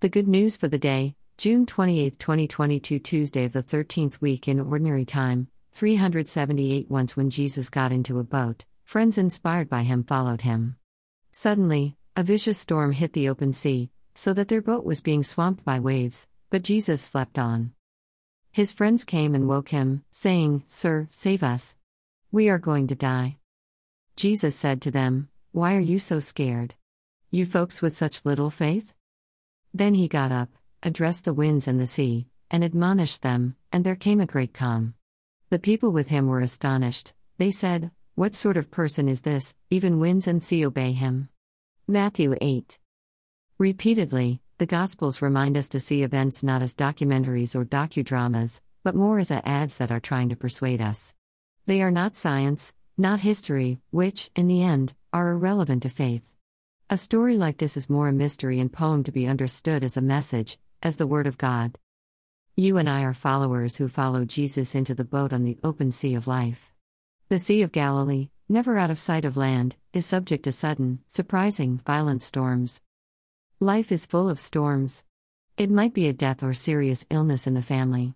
The good news for the day, June 28, 2022, Tuesday of the 13th week in Ordinary Time, 378 Once when Jesus got into a boat, friends inspired by him followed him. Suddenly, a vicious storm hit the open sea, so that their boat was being swamped by waves, but Jesus slept on. His friends came and woke him, saying, Sir, save us. We are going to die. Jesus said to them, Why are you so scared? You folks with such little faith? Then he got up, addressed the winds and the sea, and admonished them, and there came a great calm. The people with him were astonished. They said, What sort of person is this? Even winds and sea obey him. Matthew 8. Repeatedly, the Gospels remind us to see events not as documentaries or docudramas, but more as ads that are trying to persuade us. They are not science, not history, which, in the end, are irrelevant to faith. A story like this is more a mystery and poem to be understood as a message, as the Word of God. You and I are followers who follow Jesus into the boat on the open sea of life. The Sea of Galilee, never out of sight of land, is subject to sudden, surprising, violent storms. Life is full of storms. It might be a death or serious illness in the family.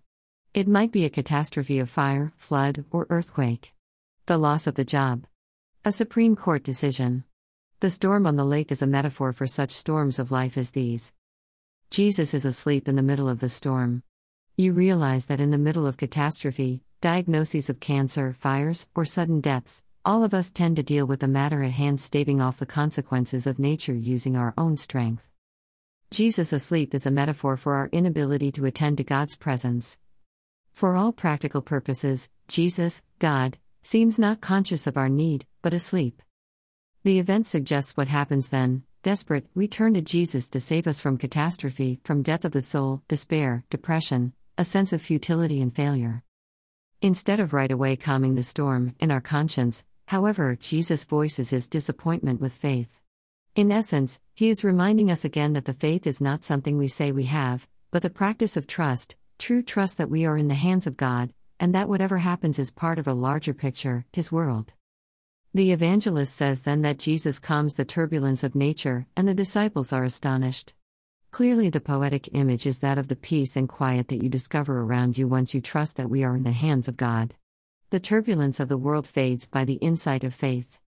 It might be a catastrophe of fire, flood, or earthquake. The loss of the job. A Supreme Court decision. The storm on the lake is a metaphor for such storms of life as these. Jesus is asleep in the middle of the storm. You realize that in the middle of catastrophe, diagnoses of cancer, fires, or sudden deaths, all of us tend to deal with the matter at hand, staving off the consequences of nature using our own strength. Jesus asleep is a metaphor for our inability to attend to God's presence. For all practical purposes, Jesus, God, seems not conscious of our need, but asleep. The event suggests what happens then. Desperate, we turn to Jesus to save us from catastrophe, from death of the soul, despair, depression, a sense of futility and failure. Instead of right away calming the storm in our conscience, however, Jesus voices his disappointment with faith. In essence, he is reminding us again that the faith is not something we say we have, but the practice of trust, true trust that we are in the hands of God, and that whatever happens is part of a larger picture, his world. The evangelist says then that Jesus calms the turbulence of nature, and the disciples are astonished. Clearly, the poetic image is that of the peace and quiet that you discover around you once you trust that we are in the hands of God. The turbulence of the world fades by the insight of faith.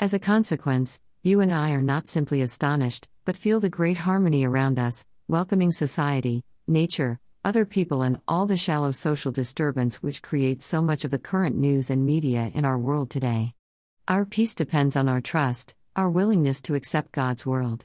As a consequence, you and I are not simply astonished, but feel the great harmony around us, welcoming society, nature, other people, and all the shallow social disturbance which creates so much of the current news and media in our world today. Our peace depends on our trust, our willingness to accept God's world.